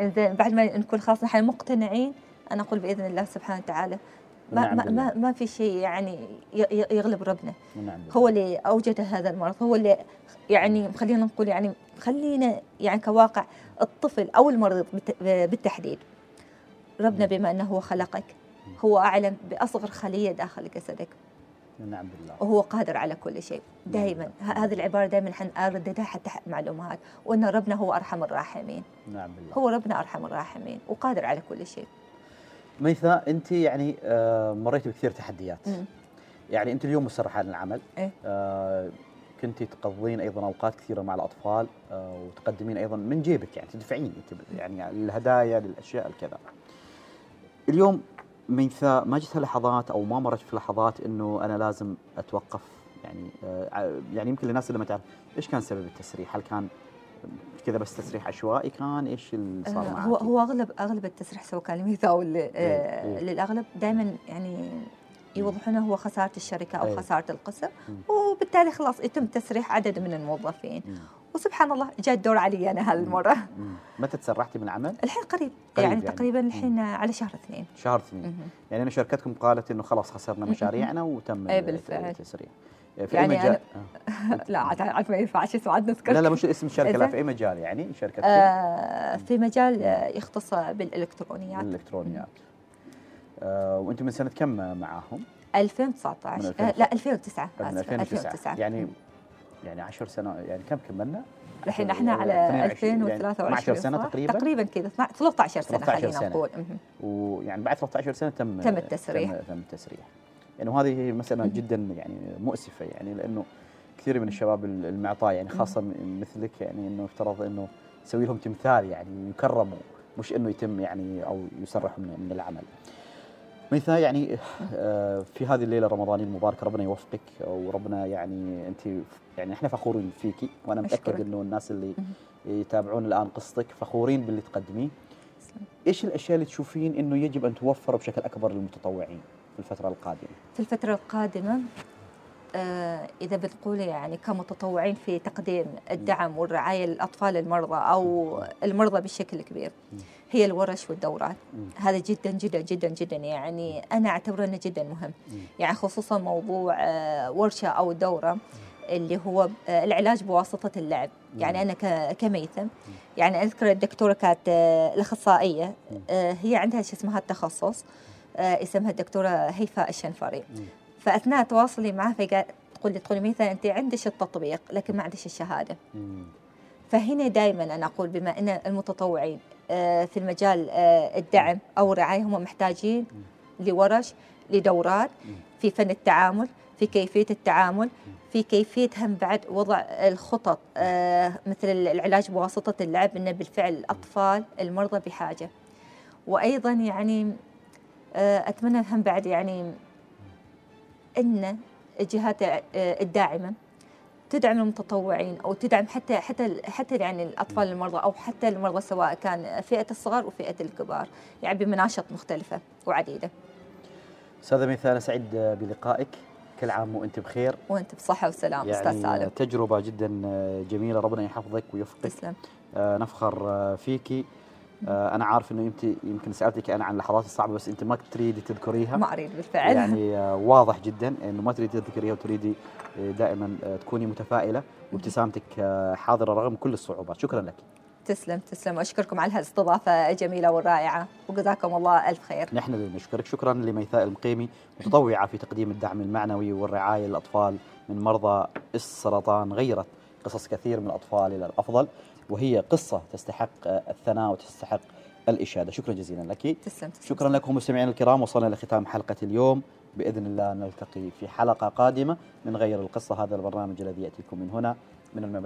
Speaker 2: زين بعد ما نكون خلاص نحن مقتنعين أنا أقول بإذن الله سبحانه وتعالى ما ما. ما, ما في شيء يعني يغلب ربنا. هو اللي اوجد هذا المرض هو اللي يعني خلينا نقول يعني خلينا يعني كواقع الطفل أو المريض بالت- بالتحديد ربنا بما إنه هو خلقك هو أعلم بأصغر خلية داخل جسدك
Speaker 1: نعم بالله.
Speaker 2: وهو قادر على كل شيء. دائما ه- هذه العبارة دائما حنرددها حتى مع الامهات وأن ربنا هو أرحم الراحمين.
Speaker 1: نعم بالله.
Speaker 2: هو ربنا أرحم الراحمين وقادر على كل شيء.
Speaker 1: ميثا أنت يعني آه مريتي بكثير تحديات.
Speaker 2: مم.
Speaker 1: يعني أنت اليوم مسرحه عن العمل.
Speaker 2: إيه.
Speaker 1: آه كنت تقضين أيضا أوقات كثيرة مع الأطفال آه وتقدمين أيضا من جيبك. يعني تدفعين. أنت يعني الهدايا للأشياء الكذا. اليوم ميثا ما جتها لحظات أو ما مرت في لحظات إنه أنا لازم أتوقف يعني آه يعني يمكن للناس اللي ما تعرف إيش كان سبب التسريح؟ هل كان كذا بس تسريح عشوائي كان إيش اللي صار
Speaker 2: آه،
Speaker 1: معك؟
Speaker 2: هو هو اغلب أغلب التسريح سواء كان لميثا أو ل- آه،
Speaker 1: إيه.
Speaker 2: للأغلب دائما يعني يوضحون هو خسارة الشركة أو
Speaker 1: إيه.
Speaker 2: خسارة القسم. وبالتالي خلاص يتم تسريح عدد من الموظفين. وسبحان الله جاء الدور علي أنا
Speaker 1: هالمرة. متى تسرحتي من العمل؟
Speaker 2: الحين قريب,
Speaker 1: قريب
Speaker 2: يعني,
Speaker 1: يعني.
Speaker 2: تقريبا. الحين على شهر اثنين.
Speaker 1: شهر اثنين. يعني أنا شركتكم قالت إنه خلاص خسرنا مشاريعنا وتم
Speaker 2: إيه.
Speaker 1: التسريح في
Speaker 2: يعني
Speaker 1: اي مجال
Speaker 2: لا عاد عاد ما ينفعش اسمه عاد نذكر.
Speaker 1: لا لا مش اسم الشركة لا؟ في أي مجال يعني شركتكم؟
Speaker 2: آه في مجال آه، يختص بالإلكترونيات.
Speaker 1: الالكترونيات آه وانت من سنة كم معاهم؟
Speaker 2: 2019
Speaker 1: من
Speaker 2: آه لا 2009
Speaker 1: من
Speaker 2: آسفة،
Speaker 1: 2009 يعني يعني 10 سنوات يعني كم كملنا؟
Speaker 2: الحين إحنا على
Speaker 1: 22 يعني
Speaker 2: 2023
Speaker 1: 12 سنة
Speaker 2: صح؟
Speaker 1: تقريبا
Speaker 2: تقريبا كذا 13 سنة
Speaker 1: 13
Speaker 2: خلينا. نقول.
Speaker 1: ويعني بعد 13 سنة تم
Speaker 2: تم التسريح.
Speaker 1: تم, تم التسريح يعني وهذه مسألة جدا يعني مؤسفة يعني لأنه كثير من الشباب المعطاء يعني خاصة مثلك يعني إنه يفترض إنه يسوي لهم تمثال يعني يكرموا مش إنه يتم يعني أو يسرحوا من العمل. ميثا يعني آه، في هذه الليلة الرمضانيه المباركه ربنا يوفقك وربنا يعني انت يعني إحنا فخورين فيكي وأنا
Speaker 2: متأكد.
Speaker 1: إنه الناس اللي يتابعون الآن قصتك فخورين باللي تقدميه. إيش الأشياء اللي تشوفين إنه يجب أن توفر بشكل أكبر للمتطوعين في الفترة القادمة؟
Speaker 2: في الفترة القادمة آه، إذا بتقول يعني كمتطوعين في تقديم الدعم والرعاية للأطفال المرضى أو المرضى بشكل كبير. هي الورش والدورات هذا جدا جدا جدا جدا. يعني أنا أعتبره أنه جدا مهم. يعني خصوصا موضوع آه، ورشة أو دورة اللي هو آه، العلاج بواسطة اللعب. يعني أنا كميثم. يعني أذكر الدكتورة كانت آه، الأخصائية. آه، هي عندها شو اسمها التخصص. آه، اسمها الدكتورة هيفاء الشنفري. فأثناء تواصلي معها فقالت تقول لي تقول لي مثلا انت عندك التطبيق لكن ما عندك الشهادة.
Speaker 1: مم.
Speaker 2: فهنا دائما أنا أقول بما إن المتطوعين آه، في المجال آه، الدعم أو الرعاية هم محتاجين لورش لدورات في فن التعامل في كيفية التعامل في كيفية هم بعد وضع الخطط آه، مثل العلاج بواسطة اللعب ان بالفعل الأطفال المرضى بحاجة. وأيضا يعني أتمنى هم بعد يعني إن الجهات آه، الداعمة تدعم المتطوعين أو تدعم حتى حتى حتى يعني الأطفال المرضى أو حتى المرضى سواء كان فئة الصغار وفئة الكبار يعني بمناشط مختلفة وعديدة.
Speaker 1: استاذه ميثا أنا سعيد بلقائك. كل عام وأنت بخير.
Speaker 2: وأنت بصحة وسلام أستاذ
Speaker 1: يعني
Speaker 2: سالم.
Speaker 1: تجربة جدا جميلة ربنا يحفظك ويوفقك.
Speaker 2: تسلم.
Speaker 1: آه، نفخر آه، فيكي أنا عارف إنه انت يمكن سألتك أنا عن اللحظات الصعبة بس أنت ما تريدي تذكريها.
Speaker 2: ما أريد بالفعل.
Speaker 1: يعني آه، واضح جدا إنه ما تريدي تذكريها وتريدي آه، دائما آه، تكوني متفائلة وابتسامتك آه، حاضرة رغم كل الصعوبات. شكرا لك.
Speaker 2: تسلم تسلم. وأشكركم على هالاستضافة الجميلة والرائعة. وجزاكم الله ألف خير.
Speaker 1: نحن اللي نشكرك. شكرا لميثاء المقيمي متطوعة في تقديم الدعم المعنوي والرعاية للأطفال من مرضى السرطان غيرت قصص كثير من الأطفال إلى الأفضل. وهي قصة تستحق الثناء وتستحق الإشادة. شكرا جزيلا لك.
Speaker 2: تسلم, تسلم.
Speaker 1: شكرا لكم مستمعينا الكرام. وصلنا لختام حلقة اليوم. بإذن الله نلتقي في حلقة قادمة من غير القصة. هذا البرنامج الذي يأتيكم من هنا من المبنى